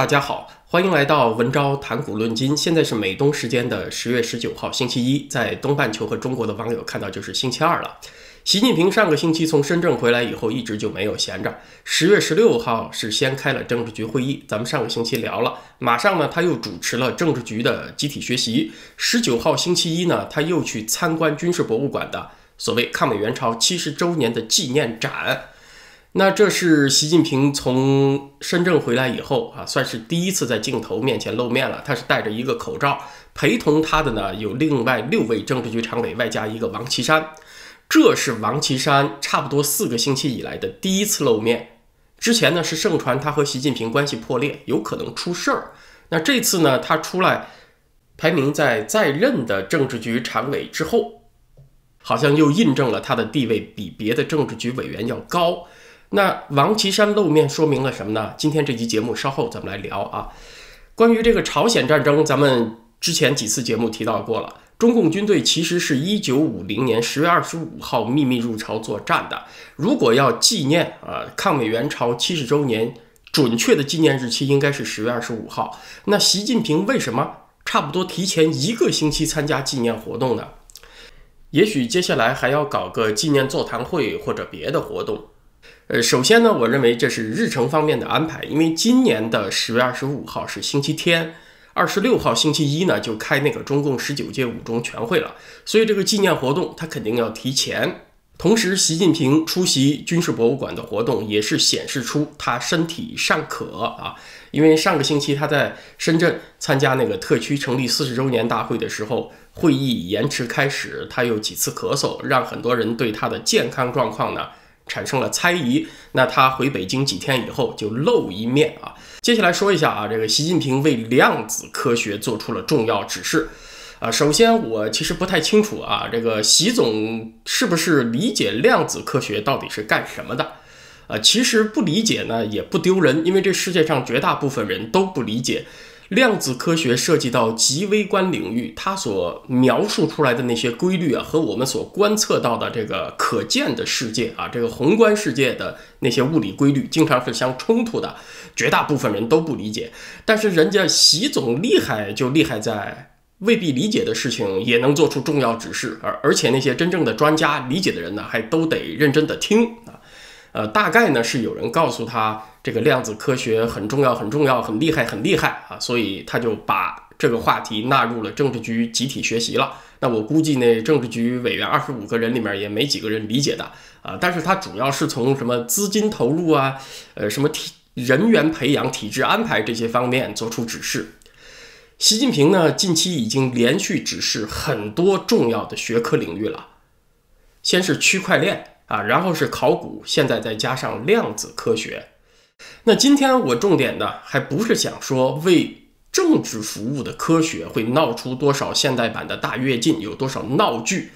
大家好，欢迎来到文昭谈古论今。现在是美东时间的十月十九号，星期一，在东半球和中国的网友看到就是星期二了。习近平上个星期从深圳回来以后，一直就没有闲着。十月十六号是先开了政治局会议，咱们上个星期聊了。马上呢，他又主持了政治局的集体学习。十九号星期一呢，他又去参观军事博物馆的所谓抗美援朝七十周年的纪念展。那这是习近平从深圳回来以后啊，算是第一次在镜头面前露面了。他是戴着一个口罩，陪同他的呢有另外六位政治局常委，外加一个王岐山。这是王岐山差不多四个星期以来的第一次露面。之前呢是盛传他和习近平关系破裂，有可能出事儿。那这次呢，他出来排名在在任的政治局常委之后，好像又印证了他的地位比别的政治局委员要高。那王岐山露面说明了什么呢？今天这期节目稍后咱们来聊啊。关于这个朝鲜战争，咱们之前几次节目提到过了。中共军队其实是一九五零年十月二十五号秘密入朝作战的。如果要纪念啊抗美援朝七十周年，准确的纪念日期应该是十月二十五号。那习近平为什么差不多提前一个星期参加纪念活动呢？也许接下来还要搞个纪念座谈会或者别的活动。呃，首先呢，我认为这是日程方面的安排，因为今年的十月二十五号是星期天，二十六号星期一呢就开那个中共十九届五中全会了，所以这个纪念活动他肯定要提前。同时，习近平出席军事博物馆的活动也是显示出他身体尚可啊，因为上个星期他在深圳参加那个特区成立四十周年大会的时候，会议延迟开始，他有几次咳嗽，让很多人对他的健康状况呢。产生了猜疑，那他回北京几天以后就露一面啊。接下来说一下啊，这个习近平为量子科学做出了重要指示啊。首先，我其实不太清楚啊，这个习总是不是理解量子科学到底是干什么的？啊，其实不理解呢也不丢人，因为这世界上绝大部分人都不理解。量子科学涉及到极微观领域，它所描述出来的那些规律啊，和我们所观测到的这个可见的世界啊，这个宏观世界的那些物理规律，经常是相冲突的。绝大部分人都不理解，但是人家习总厉害，就厉害在未必理解的事情也能做出重要指示，而而且那些真正的专家理解的人呢，还都得认真的听啊。呃，大概呢是有人告诉他。这个量子科学很重要，很重要，很厉害，很厉害啊！所以他就把这个话题纳入了政治局集体学习了。那我估计那政治局委员二十五个人里面也没几个人理解的啊。但是他主要是从什么资金投入啊，呃，什么体人员培养、体制安排这些方面做出指示。习近平呢，近期已经连续指示很多重要的学科领域了，先是区块链啊，然后是考古，现在再加上量子科学。那今天我重点的还不是想说为政治服务的科学会闹出多少现代版的大跃进，有多少闹剧。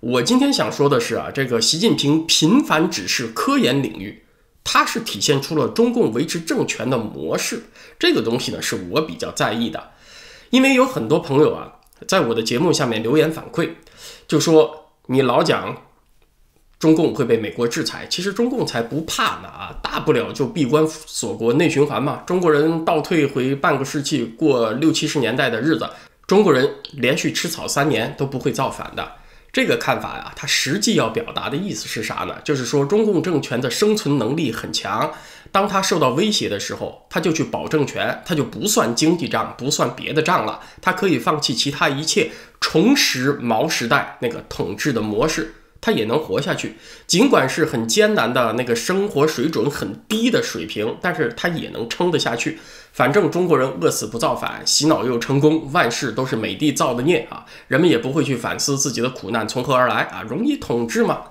我今天想说的是啊，这个习近平频繁指示科研领域，它是体现出了中共维持政权的模式。这个东西呢，是我比较在意的，因为有很多朋友啊，在我的节目下面留言反馈，就说你老讲。中共会被美国制裁，其实中共才不怕呢啊，大不了就闭关锁国内循环嘛。中国人倒退回半个世纪，过六七十年代的日子，中国人连续吃草三年都不会造反的。这个看法呀，它实际要表达的意思是啥呢？就是说中共政权的生存能力很强，当他受到威胁的时候，他就去保政权，他就不算经济账，不算别的账了，他可以放弃其他一切，重拾毛时代那个统治的模式。他也能活下去，尽管是很艰难的那个生活水准很低的水平，但是他也能撑得下去。反正中国人饿死不造反，洗脑又成功，万事都是美帝造的孽啊！人们也不会去反思自己的苦难从何而来啊，容易统治嘛。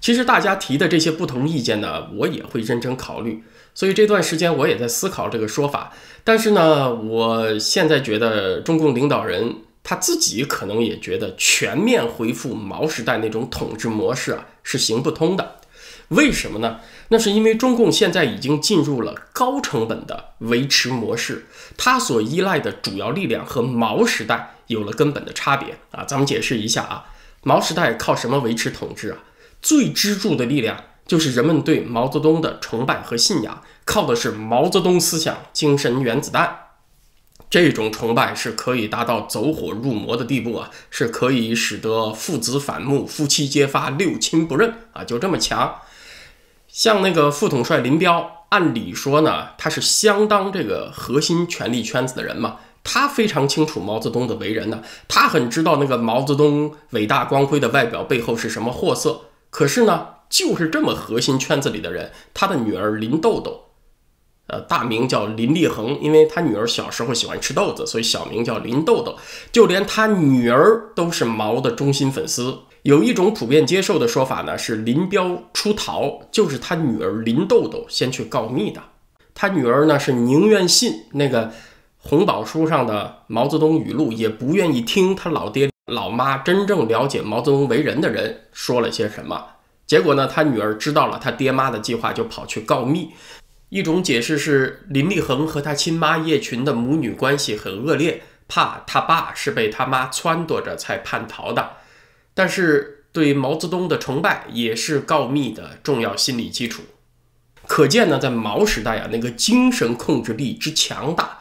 其实大家提的这些不同意见呢，我也会认真考虑。所以这段时间我也在思考这个说法，但是呢，我现在觉得中共领导人。他自己可能也觉得全面恢复毛时代那种统治模式啊是行不通的，为什么呢？那是因为中共现在已经进入了高成本的维持模式，它所依赖的主要力量和毛时代有了根本的差别啊。咱们解释一下啊，毛时代靠什么维持统治啊？最支柱的力量就是人们对毛泽东的崇拜和信仰，靠的是毛泽东思想、精神原子弹。这种崇拜是可以达到走火入魔的地步啊，是可以使得父子反目、夫妻揭发、六亲不认啊，就这么强。像那个副统帅林彪，按理说呢，他是相当这个核心权力圈子的人嘛，他非常清楚毛泽东的为人呢，他很知道那个毛泽东伟大光辉的外表背后是什么货色。可是呢，就是这么核心圈子里的人，他的女儿林豆豆。呃，大名叫林立恒，因为他女儿小时候喜欢吃豆子，所以小名叫林豆豆。就连他女儿都是毛的忠心粉丝。有一种普遍接受的说法呢，是林彪出逃就是他女儿林豆豆先去告密的。他女儿呢是宁愿信那个红宝书上的毛泽东语录，也不愿意听他老爹老妈真正了解毛泽东为人的人说了些什么。结果呢，他女儿知道了他爹妈的计划，就跑去告密。一种解释是林立恒和他亲妈叶群的母女关系很恶劣，怕他爸是被他妈撺掇着才叛逃的。但是对毛泽东的崇拜也是告密的重要心理基础。可见呢，在毛时代啊，那个精神控制力之强大，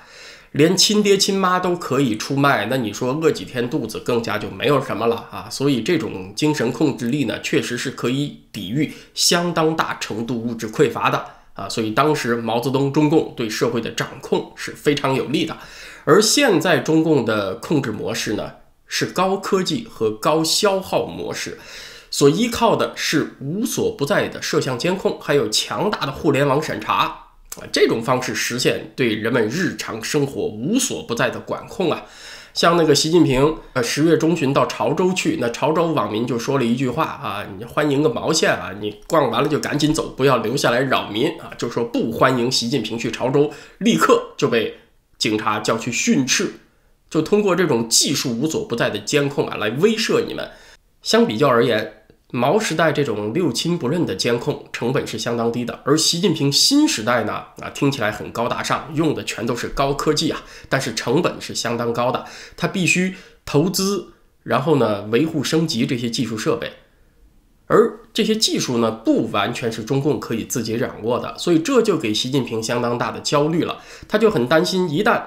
连亲爹亲妈都可以出卖，那你说饿几天肚子更加就没有什么了啊。所以这种精神控制力呢，确实是可以抵御相当大程度物质匮乏的。啊，所以当时毛泽东中共对社会的掌控是非常有利的，而现在中共的控制模式呢是高科技和高消耗模式，所依靠的是无所不在的摄像监控，还有强大的互联网审查啊，这种方式实现对人们日常生活无所不在的管控啊。像那个习近平，呃，十月中旬到潮州去，那潮州网民就说了一句话啊，你欢迎个毛线啊！你逛完了就赶紧走，不要留下来扰民啊！就说不欢迎习近平去潮州，立刻就被警察叫去训斥，就通过这种技术无所不在的监控啊，来威慑你们。相比较而言。毛时代这种六亲不认的监控成本是相当低的，而习近平新时代呢，啊，听起来很高大上，用的全都是高科技啊，但是成本是相当高的，他必须投资，然后呢维护升级这些技术设备，而这些技术呢不完全是中共可以自己掌握的，所以这就给习近平相当大的焦虑了，他就很担心一旦。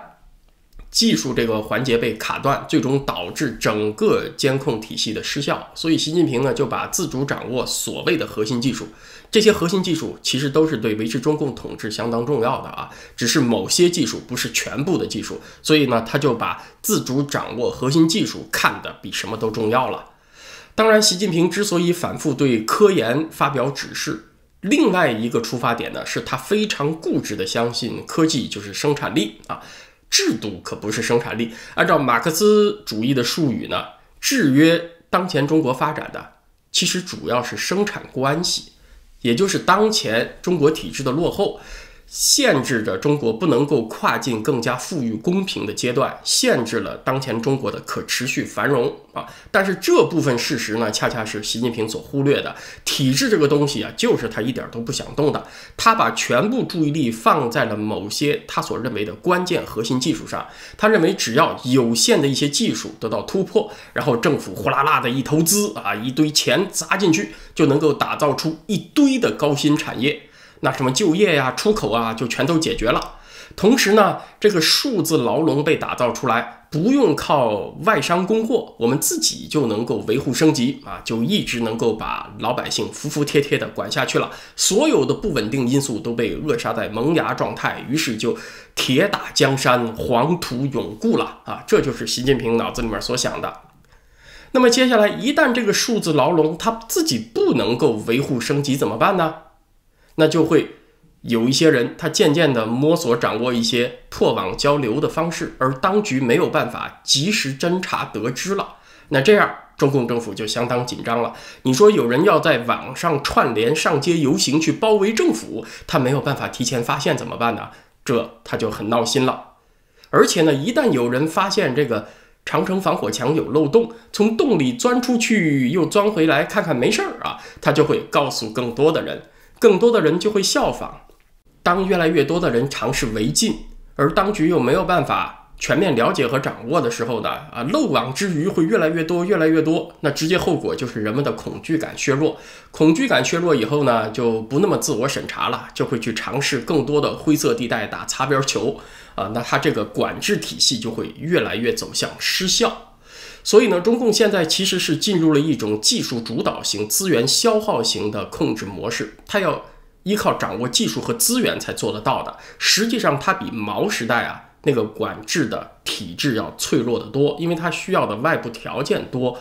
技术这个环节被卡断，最终导致整个监控体系的失效。所以，习近平呢就把自主掌握所谓的核心技术。这些核心技术其实都是对维持中共统治相当重要的啊，只是某些技术不是全部的技术。所以呢，他就把自主掌握核心技术看得比什么都重要了。当然，习近平之所以反复对科研发表指示，另外一个出发点呢，是他非常固执地相信科技就是生产力啊。制度可不是生产力。按照马克思主义的术语呢，制约当前中国发展的，其实主要是生产关系，也就是当前中国体制的落后。限制着中国不能够跨进更加富裕公平的阶段，限制了当前中国的可持续繁荣啊！但是这部分事实呢，恰恰是习近平所忽略的。体制这个东西啊，就是他一点都不想动的。他把全部注意力放在了某些他所认为的关键核心技术上。他认为只要有限的一些技术得到突破，然后政府呼啦啦的一投资啊，一堆钱砸进去，就能够打造出一堆的高新产业。那什么就业呀、出口啊，就全都解决了。同时呢，这个数字牢笼被打造出来，不用靠外商供货，我们自己就能够维护升级啊，就一直能够把老百姓服服帖帖的管下去了。所有的不稳定因素都被扼杀在萌芽状态，于是就铁打江山，黄土永固了啊！这就是习近平脑子里面所想的。那么接下来，一旦这个数字牢笼他自己不能够维护升级，怎么办呢？那就会有一些人，他渐渐地摸索掌握一些破网交流的方式，而当局没有办法及时侦查得知了。那这样，中共政府就相当紧张了。你说有人要在网上串联上街游行去包围政府，他没有办法提前发现怎么办呢？这他就很闹心了。而且呢，一旦有人发现这个长城防火墙有漏洞，从洞里钻出去又钻回来，看看没事儿啊，他就会告诉更多的人。更多的人就会效仿。当越来越多的人尝试违禁，而当局又没有办法全面了解和掌握的时候呢，啊，漏网之鱼会越来越多，越来越多。那直接后果就是人们的恐惧感削弱，恐惧感削弱以后呢，就不那么自我审查了，就会去尝试更多的灰色地带打擦边球啊。那它这个管制体系就会越来越走向失效。所以呢，中共现在其实是进入了一种技术主导型、资源消耗型的控制模式，它要依靠掌握技术和资源才做得到的。实际上，它比毛时代啊。那个管制的体制要脆弱得多，因为它需要的外部条件多。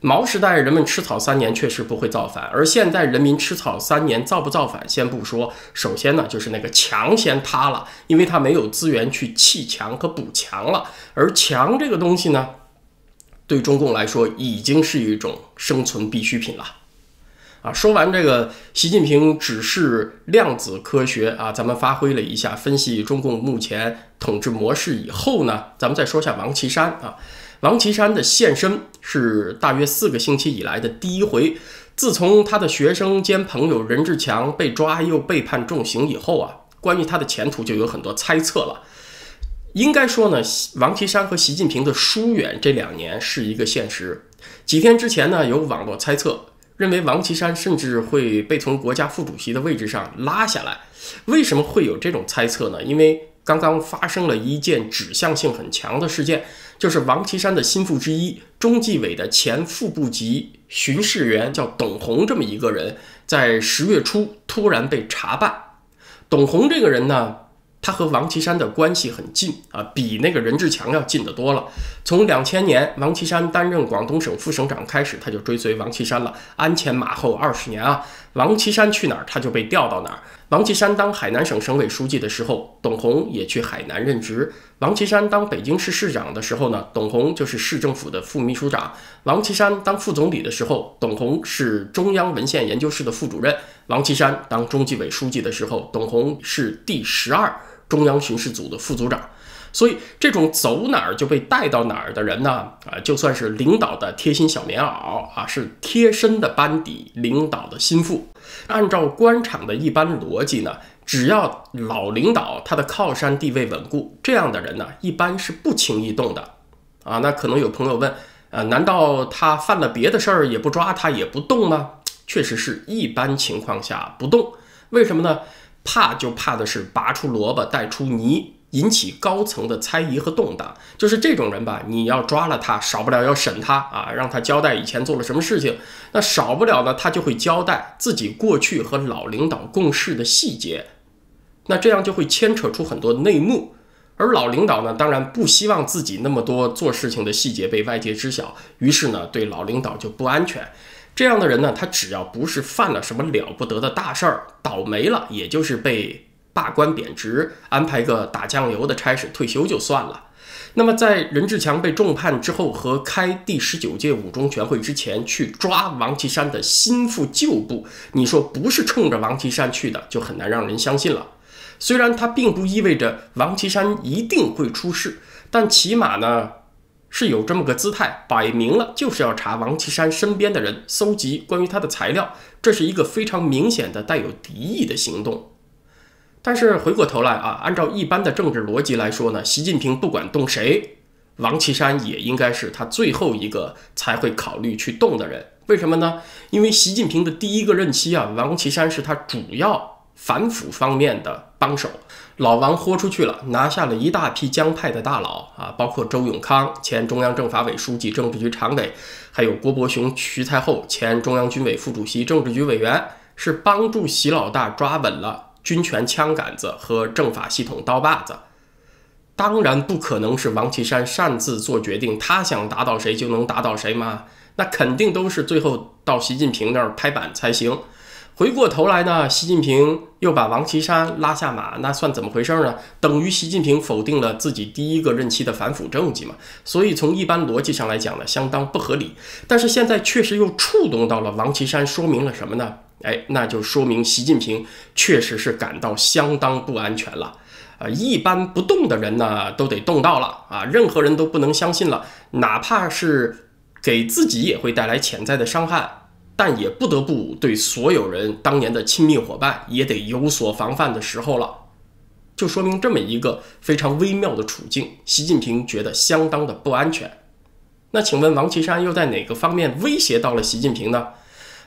毛时代人们吃草三年确实不会造反，而现在人民吃草三年造不造反先不说，首先呢就是那个墙先塌了，因为它没有资源去砌墙和补墙了。而墙这个东西呢，对中共来说已经是一种生存必需品了。啊，说完这个，习近平指示量子科学啊，咱们发挥了一下分析中共目前统治模式以后呢，咱们再说下王岐山啊。王岐山的现身是大约四个星期以来的第一回。自从他的学生兼朋友任志强被抓又被判重刑以后啊，关于他的前途就有很多猜测了。应该说呢，王岐山和习近平的疏远这两年是一个现实。几天之前呢，有网络猜测。认为王岐山甚至会被从国家副主席的位置上拉下来，为什么会有这种猜测呢？因为刚刚发生了一件指向性很强的事件，就是王岐山的心腹之一，中纪委的前副部级巡视员叫董红这么一个人，在十月初突然被查办。董红这个人呢？他和王岐山的关系很近啊，比那个任志强要近得多了。从两千年王岐山担任广东省副省长开始，他就追随王岐山了，鞍前马后二十年啊。王岐山去哪儿，他就被调到哪儿。王岐山当海南省省委书记的时候，董洪也去海南任职。王岐山当北京市市长的时候呢，董洪就是市政府的副秘书长。王岐山当副总理的时候，董洪是中央文献研究室的副主任。王岐山当中纪委书记的时候，董洪是第十二。中央巡视组的副组长，所以这种走哪儿就被带到哪儿的人呢？啊，就算是领导的贴心小棉袄啊，是贴身的班底，领导的心腹。按照官场的一般逻辑呢，只要老领导他的靠山地位稳固，这样的人呢，一般是不轻易动的。啊，那可能有朋友问，呃，难道他犯了别的事儿也不抓他也不动吗？确实是一般情况下不动。为什么呢？怕就怕的是拔出萝卜带出泥，引起高层的猜疑和动荡。就是这种人吧，你要抓了他，少不了要审他啊，让他交代以前做了什么事情。那少不了呢，他就会交代自己过去和老领导共事的细节。那这样就会牵扯出很多内幕，而老领导呢，当然不希望自己那么多做事情的细节被外界知晓，于是呢，对老领导就不安全。这样的人呢，他只要不是犯了什么了不得的大事儿，倒霉了，也就是被罢官贬职，安排个打酱油的差事退休就算了。那么在任志强被重判之后和开第十九届五中全会之前去抓王岐山的心腹旧部，你说不是冲着王岐山去的，就很难让人相信了。虽然他并不意味着王岐山一定会出事，但起码呢。是有这么个姿态，摆明了就是要查王岐山身边的人，搜集关于他的材料，这是一个非常明显的带有敌意的行动。但是回过头来啊，按照一般的政治逻辑来说呢，习近平不管动谁，王岐山也应该是他最后一个才会考虑去动的人。为什么呢？因为习近平的第一个任期啊，王岐山是他主要。反腐方面的帮手，老王豁出去了，拿下了一大批江派的大佬啊，包括周永康前中央政法委书记、政治局常委，还有郭伯雄、徐才厚前中央军委副主席、政治局委员，是帮助习老大抓稳了军权枪杆子和政法系统刀把子。当然不可能是王岐山擅自做决定，他想打倒谁就能打倒谁吗？那肯定都是最后到习近平那儿拍板才行。回过头来呢，习近平又把王岐山拉下马，那算怎么回事呢？等于习近平否定了自己第一个任期的反腐政绩嘛。所以从一般逻辑上来讲呢，相当不合理。但是现在确实又触动到了王岐山，说明了什么呢？哎，那就说明习近平确实是感到相当不安全了。啊，一般不动的人呢，都得动到了啊，任何人都不能相信了，哪怕是给自己也会带来潜在的伤害。但也不得不对所有人当年的亲密伙伴也得有所防范的时候了。就说明这么一个非常微妙的处境，习近平觉得相当的不安全。那请问王岐山又在哪个方面威胁到了习近平呢？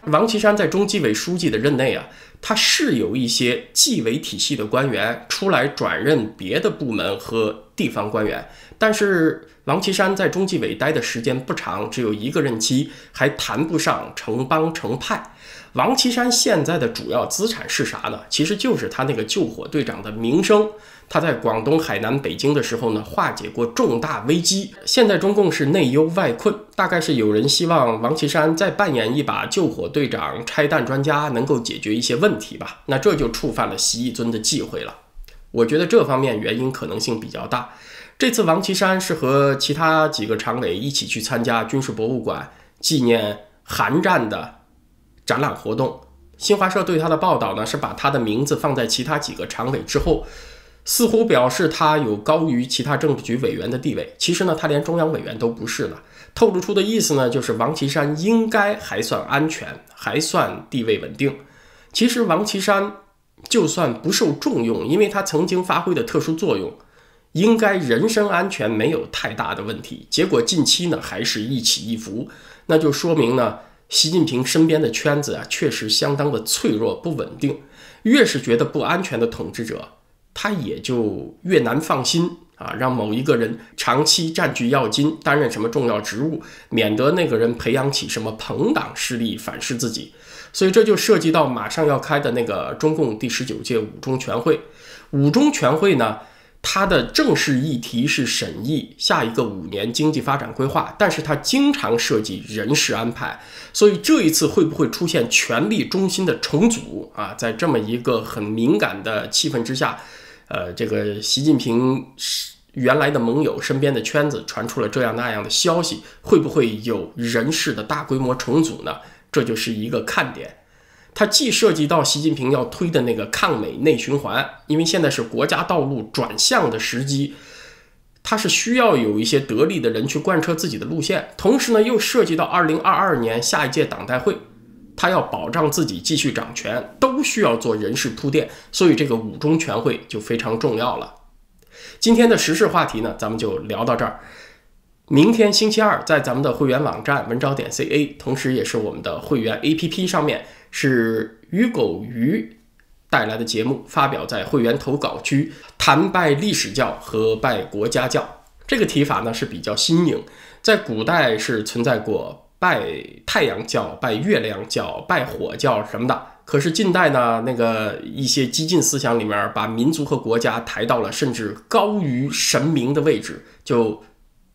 王岐山在中纪委书记的任内啊，他是有一些纪委体系的官员出来转任别的部门和地方官员，但是王岐山在中纪委待的时间不长，只有一个任期，还谈不上成帮成派。王岐山现在的主要资产是啥呢？其实就是他那个救火队长的名声。他在广东、海南、北京的时候呢，化解过重大危机。现在中共是内忧外困，大概是有人希望王岐山再扮演一把救火队长、拆弹专家，能够解决一些问题吧？那这就触犯了习义尊的忌讳了。我觉得这方面原因可能性比较大。这次王岐山是和其他几个常委一起去参加军事博物馆纪念韩战的展览活动。新华社对他的报道呢，是把他的名字放在其他几个常委之后。似乎表示他有高于其他政治局委员的地位，其实呢，他连中央委员都不是了。透露出的意思呢，就是王岐山应该还算安全，还算地位稳定。其实王岐山就算不受重用，因为他曾经发挥的特殊作用，应该人身安全没有太大的问题。结果近期呢，还是一起一伏，那就说明呢，习近平身边的圈子啊，确实相当的脆弱不稳定。越是觉得不安全的统治者。他也就越难放心啊，让某一个人长期占据要津，担任什么重要职务，免得那个人培养起什么朋党势力反噬自己。所以这就涉及到马上要开的那个中共第十九届五中全会。五中全会呢，它的正式议题是审议下一个五年经济发展规划，但是它经常涉及人事安排。所以这一次会不会出现权力中心的重组啊？在这么一个很敏感的气氛之下。呃，这个习近平原来的盟友身边的圈子传出了这样那样的消息，会不会有人事的大规模重组呢？这就是一个看点。它既涉及到习近平要推的那个抗美内循环，因为现在是国家道路转向的时机，它是需要有一些得力的人去贯彻自己的路线。同时呢，又涉及到二零二二年下一届党代会。他要保障自己继续掌权，都需要做人事铺垫，所以这个五中全会就非常重要了。今天的时事话题呢，咱们就聊到这儿。明天星期二，在咱们的会员网站文招点 ca，同时也是我们的会员 APP 上面，是鱼狗鱼带来的节目，发表在会员投稿区，谈拜历史教和拜国家教。这个提法呢是比较新颖，在古代是存在过。拜太阳教、拜月亮教、拜火教什么的，可是近代呢，那个一些激进思想里面，把民族和国家抬到了甚至高于神明的位置，就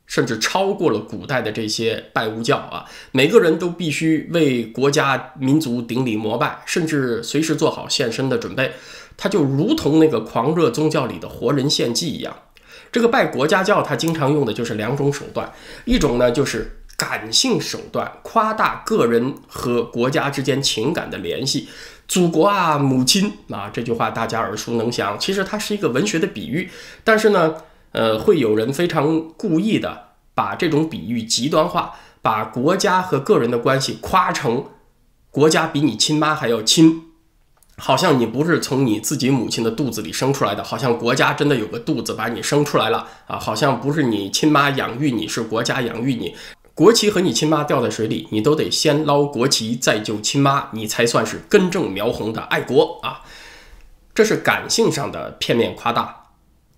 甚至超过了古代的这些拜物教啊。每个人都必须为国家民族顶礼膜拜，甚至随时做好献身的准备。它就如同那个狂热宗教里的活人献祭一样。这个拜国家教，它经常用的就是两种手段，一种呢就是。感性手段夸大个人和国家之间情感的联系，祖国啊，母亲啊，这句话大家耳熟能详。其实它是一个文学的比喻，但是呢，呃，会有人非常故意的把这种比喻极端化，把国家和个人的关系夸成国家比你亲妈还要亲。好像你不是从你自己母亲的肚子里生出来的，好像国家真的有个肚子把你生出来了啊，好像不是你亲妈养育你，是国家养育你。国旗和你亲妈掉在水里，你都得先捞国旗再救亲妈，你才算是根正苗红的爱国啊！这是感性上的片面夸大，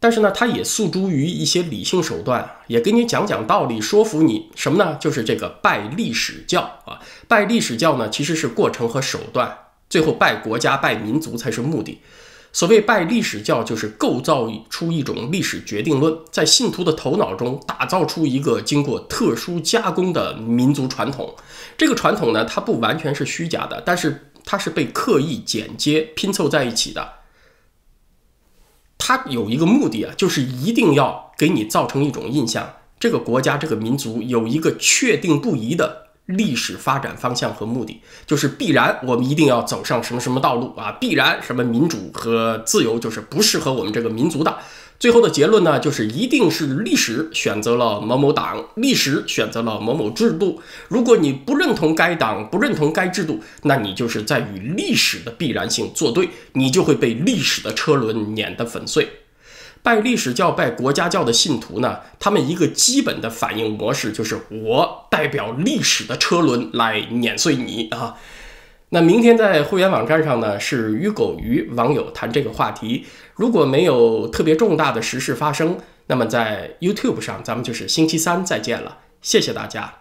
但是呢，他也诉诸于一些理性手段，也给你讲讲道理，说服你什么呢？就是这个拜历史教啊！拜历史教呢，其实是过程和手段，最后拜国家、拜民族才是目的。所谓拜历史教，就是构造出一种历史决定论，在信徒的头脑中打造出一个经过特殊加工的民族传统。这个传统呢，它不完全是虚假的，但是它是被刻意剪接拼凑在一起的。他有一个目的啊，就是一定要给你造成一种印象：这个国家、这个民族有一个确定不移的。历史发展方向和目的，就是必然我们一定要走上什么什么道路啊！必然什么民主和自由就是不适合我们这个民族的。最后的结论呢，就是一定是历史选择了某某党，历史选择了某某制度。如果你不认同该党，不认同该制度，那你就是在与历史的必然性作对，你就会被历史的车轮碾得粉碎。拜历史教、拜国家教的信徒呢，他们一个基本的反应模式就是我代表历史的车轮来碾碎你啊。那明天在会员网站上呢，是与狗鱼网友谈这个话题。如果没有特别重大的时事发生，那么在 YouTube 上咱们就是星期三再见了。谢谢大家。